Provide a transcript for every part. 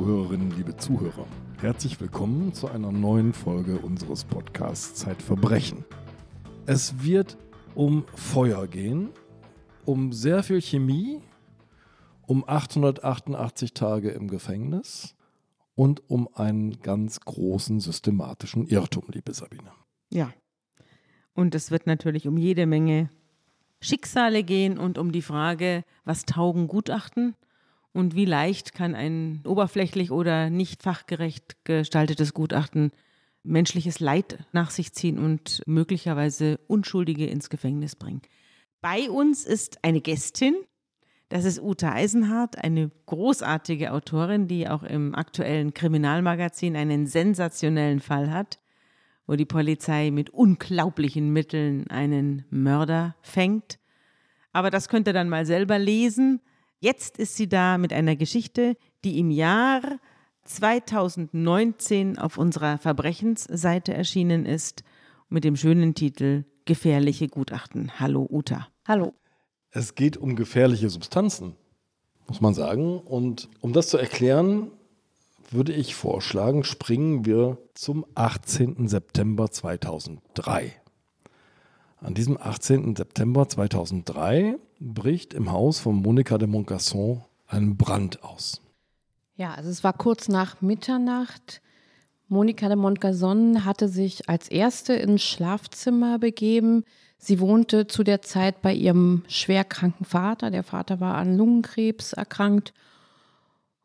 Liebe Zuhörerinnen, liebe Zuhörer, herzlich willkommen zu einer neuen Folge unseres Podcasts Zeitverbrechen. Es wird um Feuer gehen, um sehr viel Chemie, um 888 Tage im Gefängnis und um einen ganz großen systematischen Irrtum, liebe Sabine. Ja. Und es wird natürlich um jede Menge Schicksale gehen und um die Frage, was taugen Gutachten und wie leicht kann ein oberflächlich oder nicht fachgerecht gestaltetes Gutachten menschliches Leid nach sich ziehen und möglicherweise Unschuldige ins Gefängnis bringen. Bei uns ist eine Gästin, das ist Uta Eisenhardt, eine großartige Autorin, die auch im aktuellen Kriminalmagazin einen sensationellen Fall hat, wo die Polizei mit unglaublichen Mitteln einen Mörder fängt. Aber das könnt ihr dann mal selber lesen. Jetzt ist sie da mit einer Geschichte, die im Jahr 2019 auf unserer Verbrechensseite erschienen ist, mit dem schönen Titel Gefährliche Gutachten. Hallo Uta. Hallo. Es geht um gefährliche Substanzen, muss man sagen. Und um das zu erklären, würde ich vorschlagen, springen wir zum 18. September 2003. An diesem 18. September 2003 bricht im Haus von Monika de Moncasson ein Brand aus. Ja, also es war kurz nach Mitternacht. Monika de Montgazon hatte sich als erste ins Schlafzimmer begeben. Sie wohnte zu der Zeit bei ihrem schwerkranken Vater. Der Vater war an Lungenkrebs erkrankt.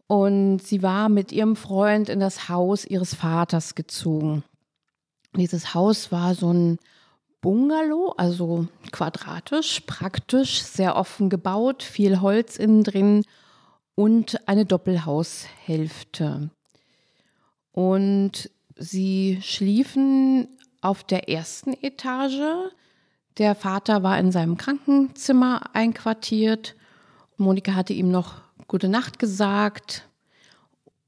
Und sie war mit ihrem Freund in das Haus ihres Vaters gezogen. Dieses Haus war so ein Bungalow, also quadratisch, praktisch, sehr offen gebaut, viel Holz innen drin und eine Doppelhaushälfte. Und sie schliefen auf der ersten Etage. Der Vater war in seinem Krankenzimmer einquartiert. Monika hatte ihm noch gute Nacht gesagt,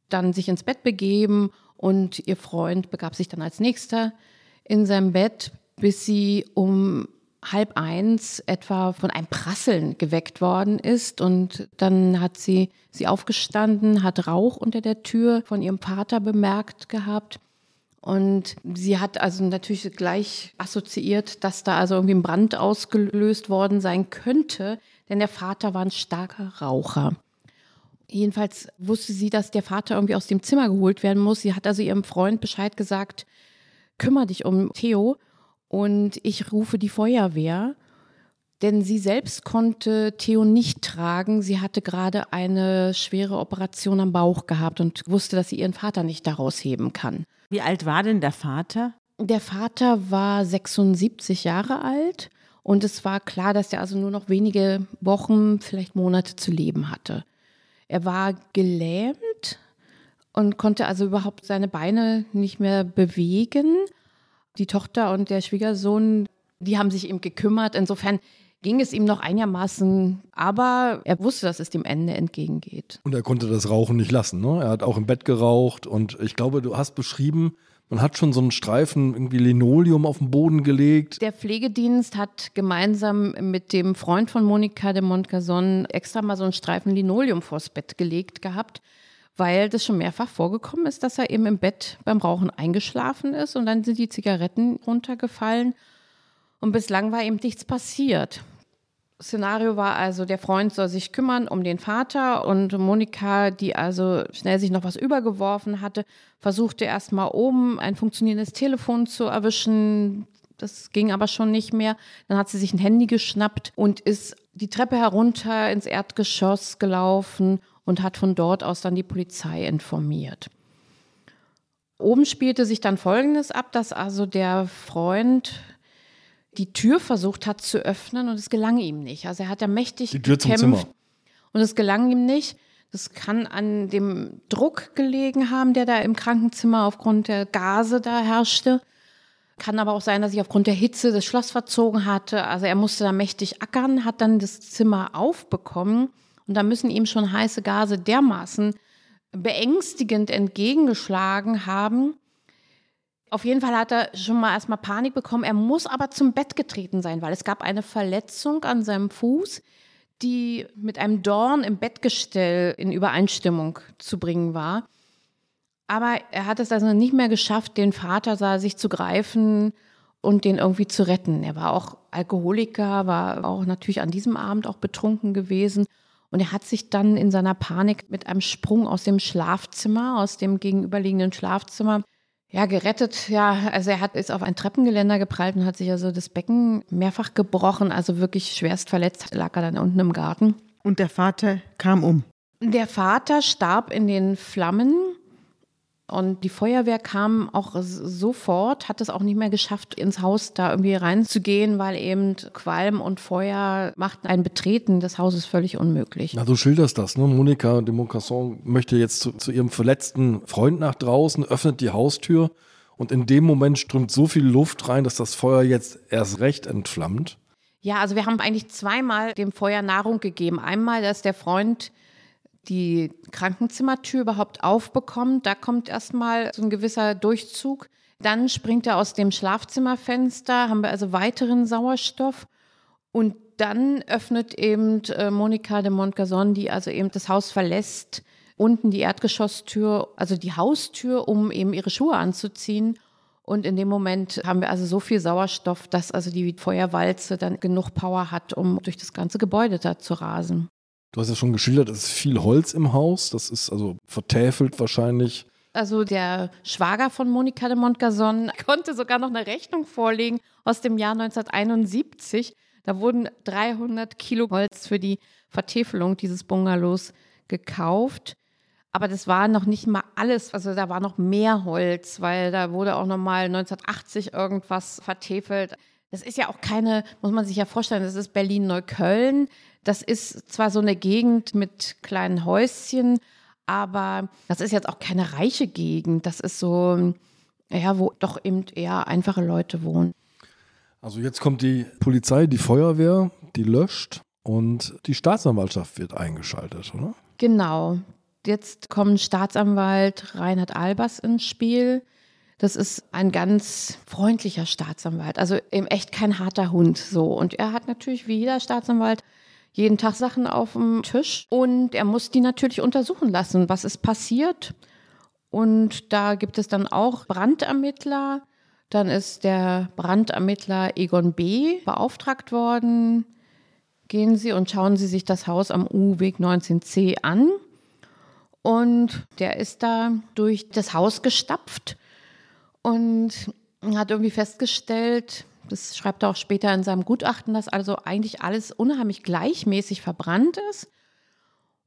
dann sich ins Bett begeben und ihr Freund begab sich dann als nächster in sein Bett, bis sie um halb eins etwa von einem Prasseln geweckt worden ist. Und dann hat sie sie aufgestanden, hat Rauch unter der Tür von ihrem Vater bemerkt gehabt. Und sie hat also natürlich gleich assoziiert, dass da also irgendwie ein Brand ausgelöst worden sein könnte, denn der Vater war ein starker Raucher. Jedenfalls wusste sie, dass der Vater irgendwie aus dem Zimmer geholt werden muss. Sie hat also ihrem Freund Bescheid gesagt, kümmere dich um Theo und ich rufe die Feuerwehr, denn sie selbst konnte Theo nicht tragen. Sie hatte gerade eine schwere Operation am Bauch gehabt und wusste, dass sie ihren Vater nicht daraus heben kann. Wie alt war denn der Vater? Der Vater war 76 Jahre alt und es war klar, dass er also nur noch wenige Wochen, vielleicht Monate zu leben hatte. Er war gelähmt und konnte also überhaupt seine Beine nicht mehr bewegen die Tochter und der Schwiegersohn, die haben sich ihm gekümmert. Insofern ging es ihm noch einigermaßen, aber er wusste, dass es dem Ende entgegengeht. Und er konnte das Rauchen nicht lassen. Ne? Er hat auch im Bett geraucht und ich glaube, du hast beschrieben, man hat schon so einen Streifen irgendwie Linoleum auf den Boden gelegt. Der Pflegedienst hat gemeinsam mit dem Freund von Monika de Montcazon extra mal so einen Streifen Linoleum vors Bett gelegt gehabt weil das schon mehrfach vorgekommen ist, dass er eben im Bett beim Rauchen eingeschlafen ist und dann sind die Zigaretten runtergefallen und bislang war eben nichts passiert. Szenario war also, der Freund soll sich kümmern um den Vater und Monika, die also schnell sich noch was übergeworfen hatte, versuchte erst mal oben ein funktionierendes Telefon zu erwischen. Das ging aber schon nicht mehr. Dann hat sie sich ein Handy geschnappt und ist die Treppe herunter ins Erdgeschoss gelaufen und hat von dort aus dann die Polizei informiert. Oben spielte sich dann Folgendes ab, dass also der Freund die Tür versucht hat zu öffnen und es gelang ihm nicht. Also er hat ja mächtig die Tür gekämpft zum Zimmer. und es gelang ihm nicht. Das kann an dem Druck gelegen haben, der da im Krankenzimmer aufgrund der Gase da herrschte. Kann aber auch sein, dass sich aufgrund der Hitze das Schloss verzogen hatte. Also er musste da mächtig ackern, hat dann das Zimmer aufbekommen und da müssen ihm schon heiße Gase dermaßen beängstigend entgegengeschlagen haben. Auf jeden Fall hat er schon mal erstmal Panik bekommen. Er muss aber zum Bett getreten sein, weil es gab eine Verletzung an seinem Fuß, die mit einem Dorn im Bettgestell in Übereinstimmung zu bringen war. Aber er hat es also nicht mehr geschafft, den Vater sah, sich zu greifen und den irgendwie zu retten. Er war auch Alkoholiker, war auch natürlich an diesem Abend auch betrunken gewesen. Und er hat sich dann in seiner Panik mit einem Sprung aus dem Schlafzimmer, aus dem gegenüberliegenden Schlafzimmer, ja, gerettet. Ja, also er hat, ist auf ein Treppengeländer geprallt und hat sich also das Becken mehrfach gebrochen, also wirklich schwerst verletzt, lag er dann unten im Garten. Und der Vater kam um. Der Vater starb in den Flammen und die Feuerwehr kam auch sofort, hat es auch nicht mehr geschafft, ins Haus da irgendwie reinzugehen, weil eben Qualm und Feuer machten ein Betreten des Hauses völlig unmöglich. Na, du schilderst das, ne? Monika de Moncasson möchte jetzt zu, zu ihrem verletzten Freund nach draußen, öffnet die Haustür und in dem Moment strömt so viel Luft rein, dass das Feuer jetzt erst recht entflammt. Ja, also wir haben eigentlich zweimal dem Feuer Nahrung gegeben. Einmal, dass der Freund die Krankenzimmertür überhaupt aufbekommt. Da kommt erstmal so ein gewisser Durchzug. Dann springt er aus dem Schlafzimmerfenster, haben wir also weiteren Sauerstoff. Und dann öffnet eben äh, Monika de Montgazon, die also eben das Haus verlässt, unten die Erdgeschosstür, also die Haustür, um eben ihre Schuhe anzuziehen. Und in dem Moment haben wir also so viel Sauerstoff, dass also die Feuerwalze dann genug Power hat, um durch das ganze Gebäude da zu rasen. Du hast ja schon geschildert, es ist viel Holz im Haus. Das ist also vertäfelt wahrscheinlich. Also der Schwager von Monika de Montgazon konnte sogar noch eine Rechnung vorlegen aus dem Jahr 1971. Da wurden 300 Kilo Holz für die Vertäfelung dieses Bungalows gekauft. Aber das war noch nicht mal alles. Also da war noch mehr Holz, weil da wurde auch noch mal 1980 irgendwas vertäfelt. Das ist ja auch keine, muss man sich ja vorstellen, das ist Berlin-Neukölln. Das ist zwar so eine Gegend mit kleinen Häuschen, aber das ist jetzt auch keine reiche Gegend. Das ist so, ja, wo doch eben eher einfache Leute wohnen. Also jetzt kommt die Polizei, die Feuerwehr, die löscht und die Staatsanwaltschaft wird eingeschaltet, oder? Genau. Jetzt kommt Staatsanwalt Reinhard Albers ins Spiel. Das ist ein ganz freundlicher Staatsanwalt, also eben echt kein harter Hund so. Und er hat natürlich wie jeder Staatsanwalt jeden Tag Sachen auf dem Tisch und er muss die natürlich untersuchen lassen, was ist passiert. Und da gibt es dann auch Brandermittler. Dann ist der Brandermittler Egon B. beauftragt worden. Gehen Sie und schauen Sie sich das Haus am U-Weg 19c an. Und der ist da durch das Haus gestapft und hat irgendwie festgestellt, das schreibt er auch später in seinem Gutachten, dass also eigentlich alles unheimlich gleichmäßig verbrannt ist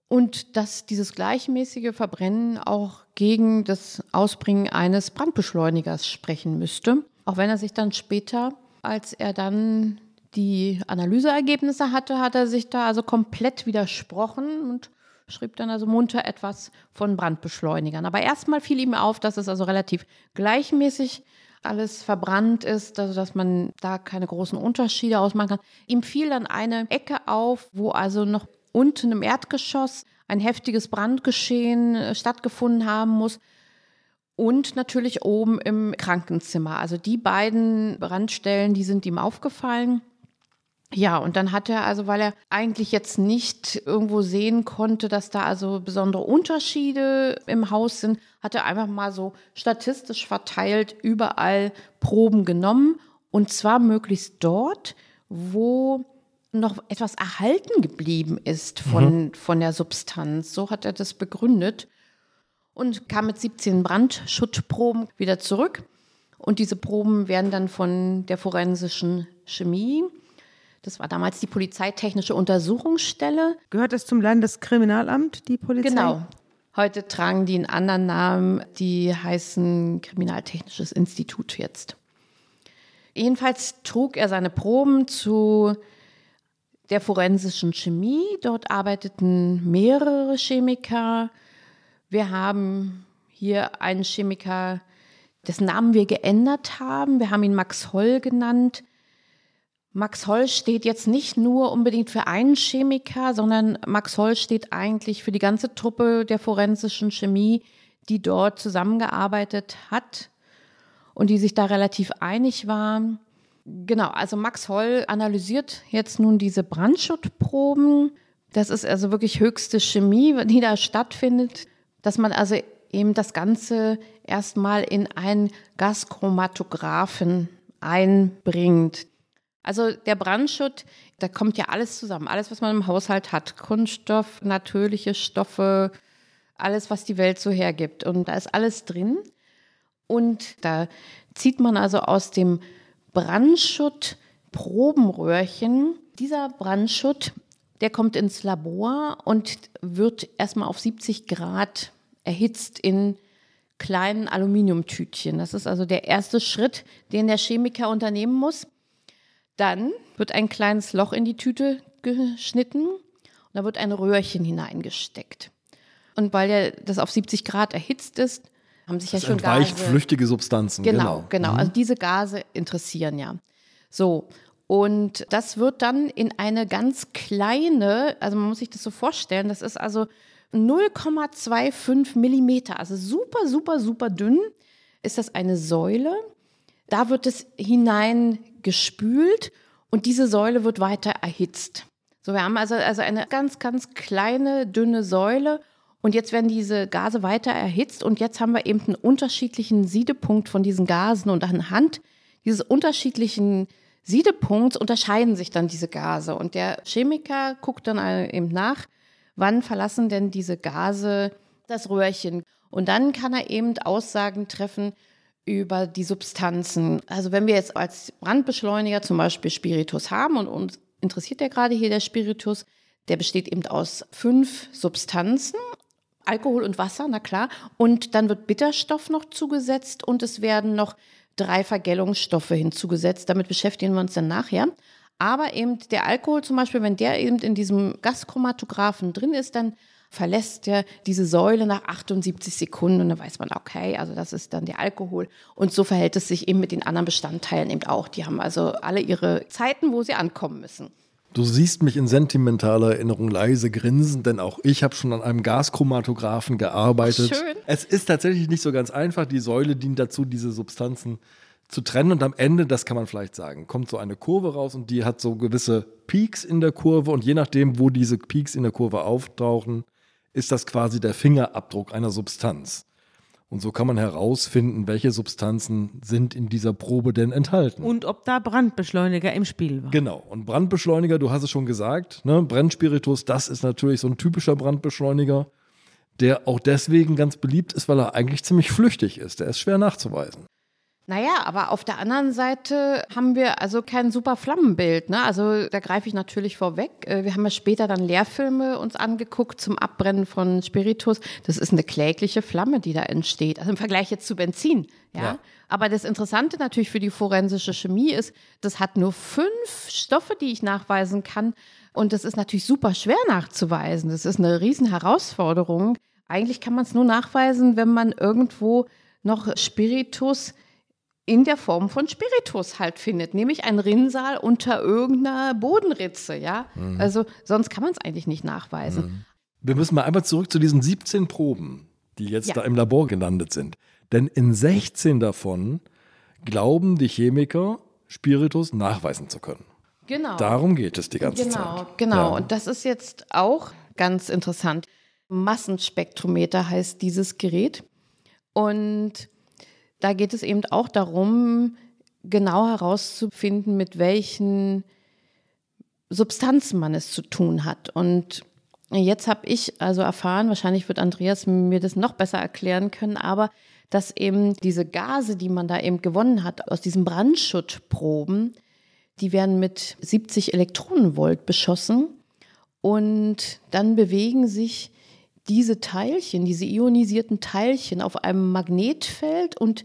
und dass dieses gleichmäßige Verbrennen auch gegen das Ausbringen eines Brandbeschleunigers sprechen müsste. Auch wenn er sich dann später, als er dann die Analyseergebnisse hatte, hat er sich da also komplett widersprochen und schrieb dann also munter etwas von Brandbeschleunigern. Aber erstmal fiel ihm auf, dass es also relativ gleichmäßig alles verbrannt ist, also dass man da keine großen Unterschiede ausmachen kann. Ihm fiel dann eine Ecke auf, wo also noch unten im Erdgeschoss ein heftiges Brandgeschehen äh, stattgefunden haben muss. Und natürlich oben im Krankenzimmer. Also die beiden Brandstellen, die sind ihm aufgefallen. Ja, und dann hat er also, weil er eigentlich jetzt nicht irgendwo sehen konnte, dass da also besondere Unterschiede im Haus sind, hat er einfach mal so statistisch verteilt überall Proben genommen und zwar möglichst dort, wo noch etwas erhalten geblieben ist von, mhm. von der Substanz. So hat er das begründet und kam mit 17 Brandschuttproben wieder zurück. Und diese Proben werden dann von der forensischen Chemie das war damals die Polizeitechnische Untersuchungsstelle. Gehört das zum Landeskriminalamt, die Polizei? Genau. Heute tragen die einen anderen Namen, die heißen Kriminaltechnisches Institut jetzt. Jedenfalls trug er seine Proben zu der forensischen Chemie. Dort arbeiteten mehrere Chemiker. Wir haben hier einen Chemiker, dessen Namen wir geändert haben. Wir haben ihn Max Holl genannt. Max Holl steht jetzt nicht nur unbedingt für einen Chemiker, sondern Max Holl steht eigentlich für die ganze Truppe der forensischen Chemie, die dort zusammengearbeitet hat und die sich da relativ einig war. Genau, also Max Holl analysiert jetzt nun diese Brandschuttproben. Das ist also wirklich höchste Chemie, die da stattfindet, dass man also eben das Ganze erstmal in einen Gaschromatographen einbringt. Also der Brandschutt, da kommt ja alles zusammen, alles, was man im Haushalt hat, Kunststoff, natürliche Stoffe, alles, was die Welt so hergibt. Und da ist alles drin. Und da zieht man also aus dem Brandschutt Probenröhrchen. Dieser Brandschutt, der kommt ins Labor und wird erstmal auf 70 Grad erhitzt in kleinen Aluminiumtütchen. Das ist also der erste Schritt, den der Chemiker unternehmen muss. Dann wird ein kleines Loch in die Tüte geschnitten und da wird ein Röhrchen hineingesteckt. Und weil ja das auf 70 Grad erhitzt ist, haben sich das ja schon entweicht Gase. flüchtige Substanzen. Genau, Genau. genau. Mhm. Also diese Gase interessieren ja. So. Und das wird dann in eine ganz kleine, also man muss sich das so vorstellen, das ist also 0,25 Millimeter, also super, super, super dünn, ist das eine Säule. Da wird es hineingespült und diese Säule wird weiter erhitzt. So, wir haben also, also eine ganz, ganz kleine, dünne Säule und jetzt werden diese Gase weiter erhitzt und jetzt haben wir eben einen unterschiedlichen Siedepunkt von diesen Gasen und anhand dieses unterschiedlichen Siedepunkts unterscheiden sich dann diese Gase und der Chemiker guckt dann eben nach, wann verlassen denn diese Gase das Röhrchen und dann kann er eben Aussagen treffen über die Substanzen. Also wenn wir jetzt als Brandbeschleuniger zum Beispiel Spiritus haben und uns interessiert ja gerade hier der Spiritus, der besteht eben aus fünf Substanzen Alkohol und Wasser, na klar. Und dann wird Bitterstoff noch zugesetzt und es werden noch drei Vergällungsstoffe hinzugesetzt. Damit beschäftigen wir uns dann nachher. Aber eben der Alkohol zum Beispiel, wenn der eben in diesem Gaschromatographen drin ist, dann verlässt er diese Säule nach 78 Sekunden und dann weiß man, okay, also das ist dann der Alkohol. Und so verhält es sich eben mit den anderen Bestandteilen eben auch. Die haben also alle ihre Zeiten, wo sie ankommen müssen. Du siehst mich in sentimentaler Erinnerung leise grinsen, denn auch ich habe schon an einem Gaschromatographen gearbeitet. Schön. Es ist tatsächlich nicht so ganz einfach. Die Säule dient dazu, diese Substanzen zu trennen. Und am Ende, das kann man vielleicht sagen, kommt so eine Kurve raus und die hat so gewisse Peaks in der Kurve. Und je nachdem, wo diese Peaks in der Kurve auftauchen, ist das quasi der Fingerabdruck einer Substanz. Und so kann man herausfinden, welche Substanzen sind in dieser Probe denn enthalten. Und ob da Brandbeschleuniger im Spiel war. Genau. Und Brandbeschleuniger, du hast es schon gesagt, ne? Brennspiritus, das ist natürlich so ein typischer Brandbeschleuniger, der auch deswegen ganz beliebt ist, weil er eigentlich ziemlich flüchtig ist. Der ist schwer nachzuweisen. Naja, aber auf der anderen Seite haben wir also kein super Flammenbild. Ne? Also da greife ich natürlich vorweg. Äh, Wir haben ja später dann Lehrfilme uns angeguckt zum Abbrennen von Spiritus. Das ist eine klägliche Flamme, die da entsteht. Also im Vergleich jetzt zu Benzin. Ja? Ja. Aber das Interessante natürlich für die forensische Chemie ist, das hat nur fünf Stoffe, die ich nachweisen kann. Und das ist natürlich super schwer nachzuweisen. Das ist eine riesen Herausforderung. Eigentlich kann man es nur nachweisen, wenn man irgendwo noch Spiritus in der Form von Spiritus halt findet, nämlich ein Rinnsal unter irgendeiner Bodenritze, ja. Also sonst kann man es eigentlich nicht nachweisen. Wir müssen mal einmal zurück zu diesen 17 Proben, die jetzt Ja. da im Labor gelandet sind. Denn in 16 davon glauben die Chemiker, Spiritus nachweisen zu können. Genau. Darum geht es die ganze genau, Zeit. genau. Ja. Und das ist jetzt auch ganz interessant. Massenspektrometer heißt dieses Gerät. Und da geht es eben auch darum, genau herauszufinden, mit welchen Substanzen man es zu tun hat. Und jetzt habe ich also erfahren, wahrscheinlich wird Andreas mir das noch besser erklären können, aber dass eben diese Gase, die man da eben gewonnen hat aus diesen Brandschuttproben, die werden mit 70 Elektronenvolt beschossen und dann bewegen sich diese Teilchen, diese ionisierten Teilchen auf einem Magnetfeld und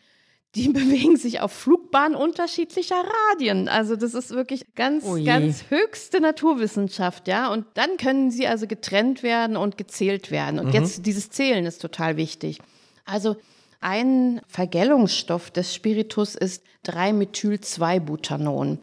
die bewegen sich auf Flugbahnen unterschiedlicher Radien. Also das ist wirklich ganz, Oh ganz höchste Naturwissenschaft, ja. Und dann können sie also getrennt werden und gezählt werden. Und jetzt dieses Zählen ist total wichtig. Also ein Vergällungsstoff des Spiritus ist 3-Methyl-2-Butanon.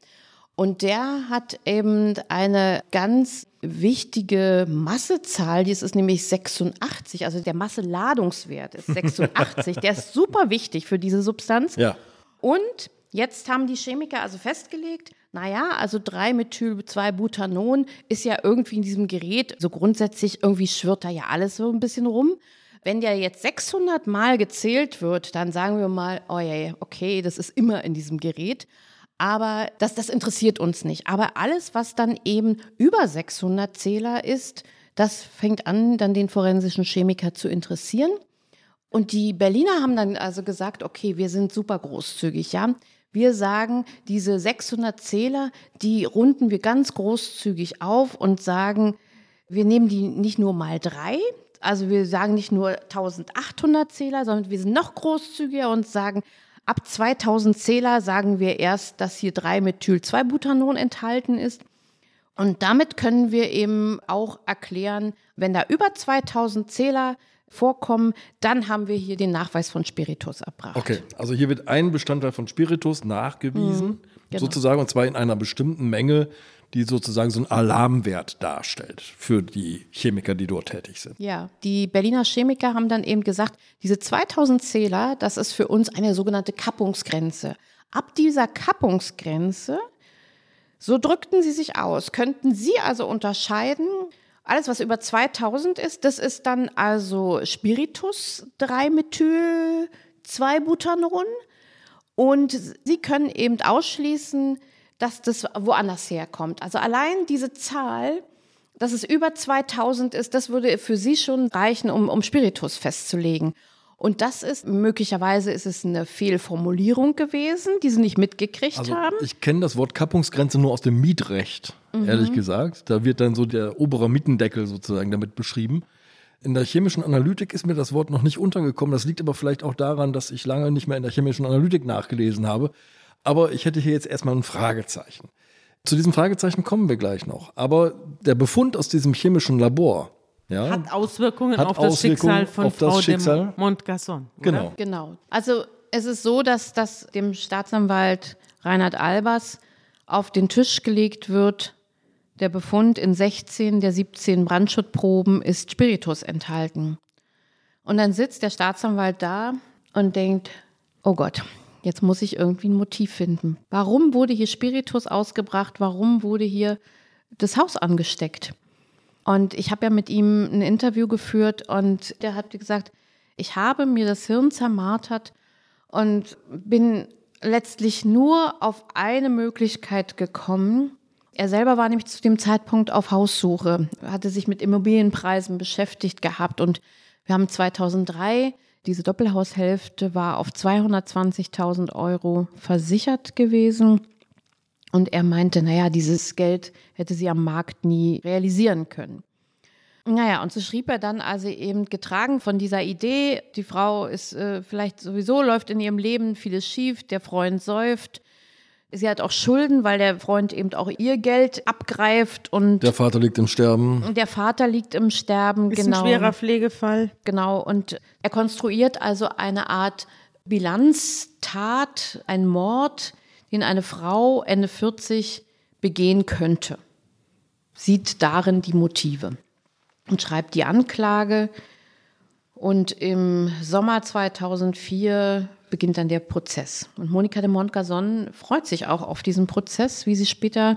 Und der hat eben eine ganz wichtige Massezahl, die ist nämlich 86, also der Masseladungswert ist 86, der ist super wichtig für diese Substanz. ja. Und Jetzt haben die Chemiker also festgelegt, naja, also 3-Methyl-2-Butanon ist ja irgendwie in diesem Gerät, so grundsätzlich irgendwie schwirrt da ja alles so ein bisschen rum. Wenn der jetzt 600 Mal gezählt wird, dann sagen wir mal, oh ja, okay, das ist immer in diesem Gerät. Aber das, das interessiert uns nicht. Aber alles, was dann eben über 600 Zähler ist, das fängt an, dann den forensischen Chemiker zu interessieren. Und die Berliner haben dann also gesagt, okay, wir sind super großzügig, ja. Wir sagen, diese 600 Zähler, die runden wir ganz großzügig auf und sagen, wir nehmen die nicht nur mal drei, also wir sagen nicht nur 1800 Zähler, sondern wir sind noch großzügiger und sagen, ab 2000 Zähler sagen wir erst, dass hier 3-Methyl-2-Butanon enthalten ist. Und damit können wir eben auch erklären, wenn da über 2000 Zähler vorkommen, dann haben wir hier den Nachweis von Spiritus erbracht. Okay, also hier wird ein Bestandteil von Spiritus nachgewiesen, mhm, genau. sozusagen, und zwar in einer bestimmten Menge, die sozusagen so einen Alarmwert darstellt für die Chemiker, die dort tätig sind. Ja, die Berliner Chemiker haben dann eben gesagt, diese 2000 Zähler, das ist für uns eine sogenannte Kappungsgrenze. Ab dieser Kappungsgrenze, so drückten sie sich aus, könnten sie also unterscheiden, alles, was über 2000 ist, das ist dann also Spiritus 3-Methyl 2-Butanon. Und sie können eben ausschließen, dass das woanders herkommt. Also allein diese Zahl, dass es über 2000 ist, das würde für sie schon reichen, um, um Spiritus festzulegen. Und das ist, möglicherweise ist es eine Fehlformulierung gewesen, die sie nicht mitgekriegt also, haben. Ich kenne das Wort Kappungsgrenze nur aus dem Mietrecht, mhm. ehrlich gesagt. Da wird dann so der obere Mietendeckel sozusagen damit beschrieben. In der chemischen Analytik ist mir das Wort noch nicht untergekommen. Das liegt aber vielleicht auch daran, dass ich lange nicht mehr in der chemischen Analytik nachgelesen habe. Aber ich hätte hier jetzt erstmal ein Fragezeichen. Zu diesem Fragezeichen kommen wir gleich noch. Aber der Befund aus diesem chemischen Labor, ja, hat Auswirkungen hat auf das Auswirkungen Schicksal von Frau Schicksal. de Montgasson. Genau. genau. Also es ist so, dass das dem Staatsanwalt Reinhard Albers auf den Tisch gelegt wird. Der Befund in 16 der 17 Brandschutzproben ist Spiritus enthalten. Und dann sitzt der Staatsanwalt da und denkt, oh Gott, jetzt muss ich irgendwie ein Motiv finden. Warum wurde hier Spiritus ausgebracht? Warum wurde hier das Haus angesteckt? Und ich habe ja mit ihm ein Interview geführt und der hat gesagt, ich habe mir das Hirn zermartert und bin letztlich nur auf eine Möglichkeit gekommen. Er selber war nämlich zu dem Zeitpunkt auf Haussuche, hatte sich mit Immobilienpreisen beschäftigt gehabt und wir haben 2003 diese Doppelhaushälfte war auf 220.000 Euro versichert gewesen. Und er meinte, naja, dieses Geld hätte sie am Markt nie realisieren können. Naja, und so schrieb er dann also eben getragen von dieser Idee, die Frau ist äh, vielleicht sowieso, läuft in ihrem Leben vieles schief, der Freund säuft. Sie hat auch Schulden, weil der Freund eben auch ihr Geld abgreift und. Der Vater liegt im Sterben. Der Vater liegt im Sterben, ist genau. Ein schwerer Pflegefall. Genau. Und er konstruiert also eine Art Bilanztat, ein Mord, den eine Frau Ende 40 begehen könnte. Sieht darin die Motive und schreibt die Anklage. Und im Sommer 2004 beginnt dann der Prozess. Und Monika de Montgazon freut sich auch auf diesen Prozess, wie sie später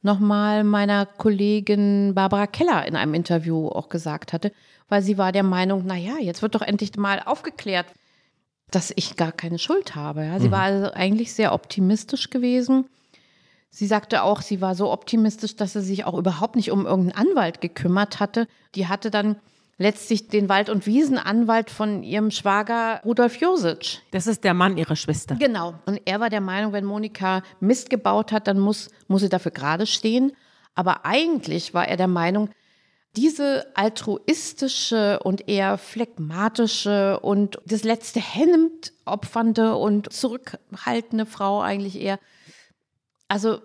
nochmal meiner Kollegin Barbara Keller in einem Interview auch gesagt hatte, weil sie war der Meinung, na ja, jetzt wird doch endlich mal aufgeklärt, dass ich gar keine Schuld habe. Ja. Sie mhm. war also eigentlich sehr optimistisch gewesen. Sie sagte auch, sie war so optimistisch, dass sie sich auch überhaupt nicht um irgendeinen Anwalt gekümmert hatte. Die hatte dann letztlich den Wald- und Wiesenanwalt von ihrem Schwager Rudolf Josic. Das ist der Mann ihrer Schwester. Genau. Und er war der Meinung, wenn Monika Mist gebaut hat, dann muss, muss sie dafür gerade stehen. Aber eigentlich war er der Meinung, diese altruistische und eher phlegmatische und das letzte Hemd opfernde und zurückhaltende Frau eigentlich eher, also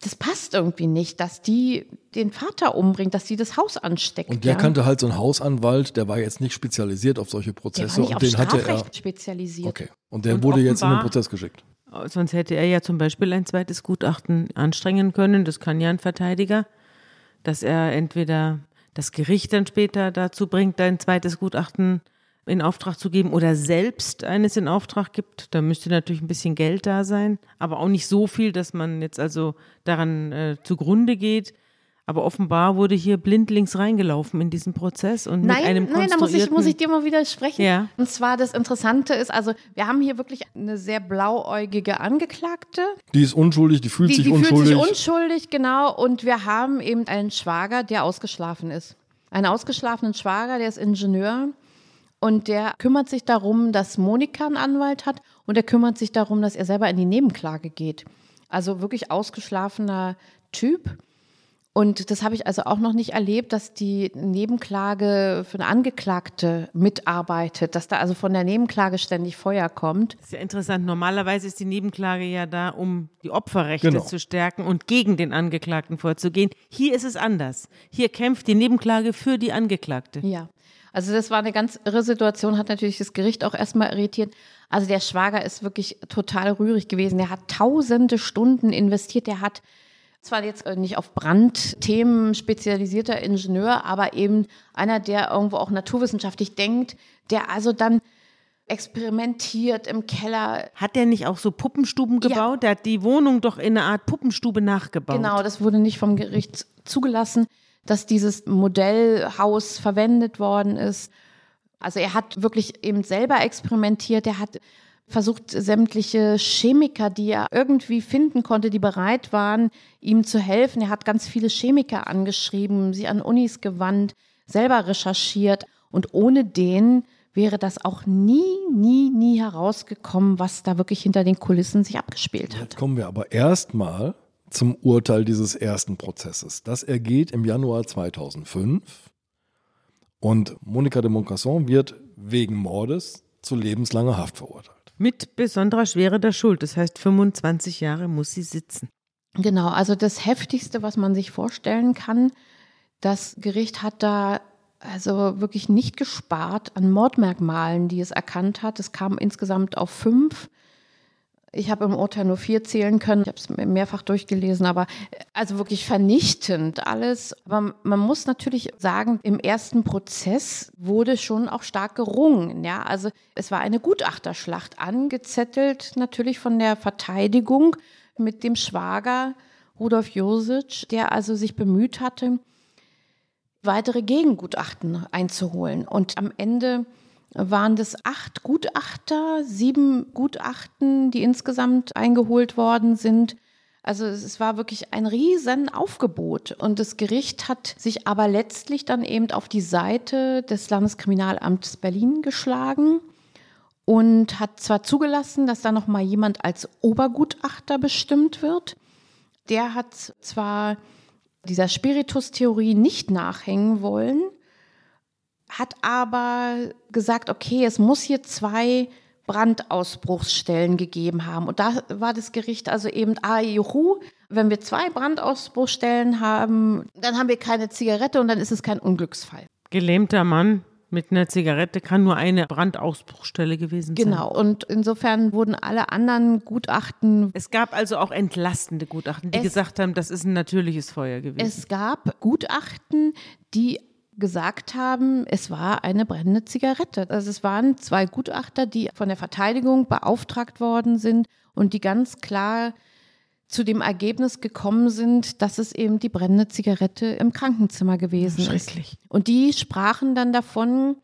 das passt irgendwie nicht, dass die den Vater umbringt, dass sie das Haus ansteckt. Und der ja. kannte halt so einen Hausanwalt, der war jetzt nicht spezialisiert auf solche Prozesse. Der war nicht und auf den Strafrecht hatte er spezialisiert. Okay. Und der und wurde jetzt in den Prozess geschickt. Sonst hätte er ja zum Beispiel ein zweites Gutachten anstrengen können. Das kann ja ein Verteidiger, dass er entweder das Gericht dann später dazu bringt, ein zweites Gutachten in Auftrag zu geben oder selbst eines in Auftrag gibt. Da müsste natürlich ein bisschen Geld da sein, aber auch nicht so viel, dass man jetzt also daran äh, zugrunde geht. Aber offenbar wurde hier blindlings reingelaufen in diesen Prozess und nein, mit einem Nein, da muss ich, muss ich dir mal widersprechen. Ja. Und zwar das Interessante ist, also wir haben hier wirklich eine sehr blauäugige Angeklagte. Die ist unschuldig, die fühlt Die, sich die fühlt unschuldig. sich unschuldig, genau. Und wir haben eben einen Schwager, der ausgeschlafen ist. Einen ausgeschlafenen Schwager, der ist Ingenieur. Und der kümmert sich darum, dass Monika einen Anwalt hat. Und er kümmert sich darum, dass er selber in die Nebenklage geht. Also wirklich ausgeschlafener Typ. Und das habe ich also auch noch nicht erlebt, dass die Nebenklage für eine Angeklagte mitarbeitet, dass da also von der Nebenklage ständig Feuer kommt. Das ist ja interessant. Normalerweise ist die Nebenklage ja da, um die Opferrechte Genau. zu stärken und gegen den Angeklagten vorzugehen. Hier ist es anders. Hier kämpft die Nebenklage für die Angeklagte. Ja. Also das war eine ganz irre Situation, hat natürlich das Gericht auch erstmal irritiert. Also der Schwager ist wirklich total rührig gewesen. Der hat tausende Stunden investiert. Der hat zwar jetzt äh, nicht auf Brandthemen spezialisierter Ingenieur, aber eben einer, der irgendwo auch naturwissenschaftlich denkt, der also dann experimentiert im Keller. Hat der nicht auch so Puppenstuben Ja. gebaut? Der hat die Wohnung doch in eine Art Puppenstube nachgebaut. Genau, das wurde nicht vom Gericht zugelassen, dass dieses Modellhaus verwendet worden ist. Also er hat wirklich eben selber experimentiert. Er hat versucht, sämtliche Chemiker, die er irgendwie finden konnte, die bereit waren, ihm zu helfen. Er hat ganz viele Chemiker angeschrieben, sie an Unis gewandt, selber recherchiert. Und ohne den wäre das auch nie, nie, nie herausgekommen, was da wirklich hinter den Kulissen sich abgespielt hat. Jetzt kommen wir aber erstmal zum Urteil dieses ersten Prozesses. Das ergeht im Januar 2005 und Monika de Moncasson wird wegen Mordes zu lebenslanger Haft verurteilt. Mit besonderer Schwere der Schuld. Das heißt, 25 Jahre muss sie sitzen. Genau, also das Heftigste, was man sich vorstellen kann, das Gericht hat da also wirklich nicht gespart an Mordmerkmalen, die es erkannt hat. Es kam insgesamt auf fünf. Ich habe im Urteil nur vier zählen können. Ich habe es mehrfach durchgelesen, aber äh, also wirklich vernichtend alles. Aber man muss natürlich sagen, im ersten Prozess wurde schon auch stark gerungen. Ja, also es war eine Gutachterschlacht angezettelt, natürlich von der Verteidigung mit dem Schwager Rudolf Josic, der also sich bemüht hatte, weitere Gegengutachten einzuholen. Und am Ende waren das acht Gutachter, sieben Gutachten, die insgesamt eingeholt worden sind. Also es war wirklich ein riesen Aufgebot. Und das Gericht hat sich aber letztlich dann eben auf die Seite des Landeskriminalamts Berlin geschlagen und hat zwar zugelassen, dass da noch mal jemand als Obergutachter bestimmt wird. Der hat zwar dieser Spiritus-Theorie nicht nachhängen wollen, hat aber gesagt, okay, es muss hier zwei Brandausbruchsstellen gegeben haben. Und da war das Gericht also eben, ah, juhu, wenn wir zwei Brandausbruchsstellen haben, dann haben wir keine Zigarette und dann ist es kein Unglücksfall. Gelähmter Mann mit einer Zigarette kann nur eine Brandausbruchstelle gewesen sein. Genau. Und insofern wurden alle anderen Gutachten Es gab also auch entlastende Gutachten, die Es- gesagt haben, das ist ein natürliches Feuer gewesen. Es gab Gutachten, die gesagt haben, es war eine brennende Zigarette. Also es waren zwei Gutachter, die von der Verteidigung beauftragt worden sind und die ganz klar zu dem Ergebnis gekommen sind, dass es eben die brennende Zigarette im Krankenzimmer gewesen ist. Schrecklich. Und die sprachen dann davon,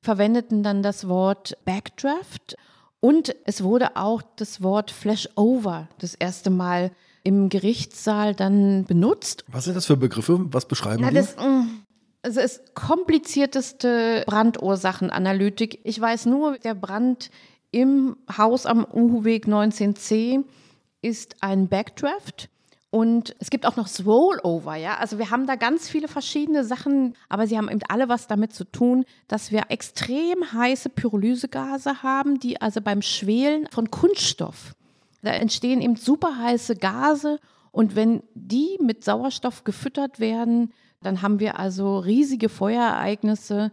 verwendeten dann das Wort Backdraft und es wurde auch das Wort Flashover das erste Mal im Gerichtssaal dann benutzt. Was sind das für Begriffe? Was beschreiben Na, die? das, mm, es ist komplizierteste Brandursachenanalytik. Ich weiß nur, der Brand im Haus am Uhuweg 19c ist ein Backdraft. Und es gibt auch noch das Rollover, ja. Also wir haben da ganz viele verschiedene Sachen, aber sie haben eben alle was damit zu tun, dass wir extrem heiße Pyrolysegase haben, die also beim Schwelen von Kunststoff, da entstehen eben super heiße Gase und wenn die mit Sauerstoff gefüttert werden, dann haben wir also riesige Feuerereignisse.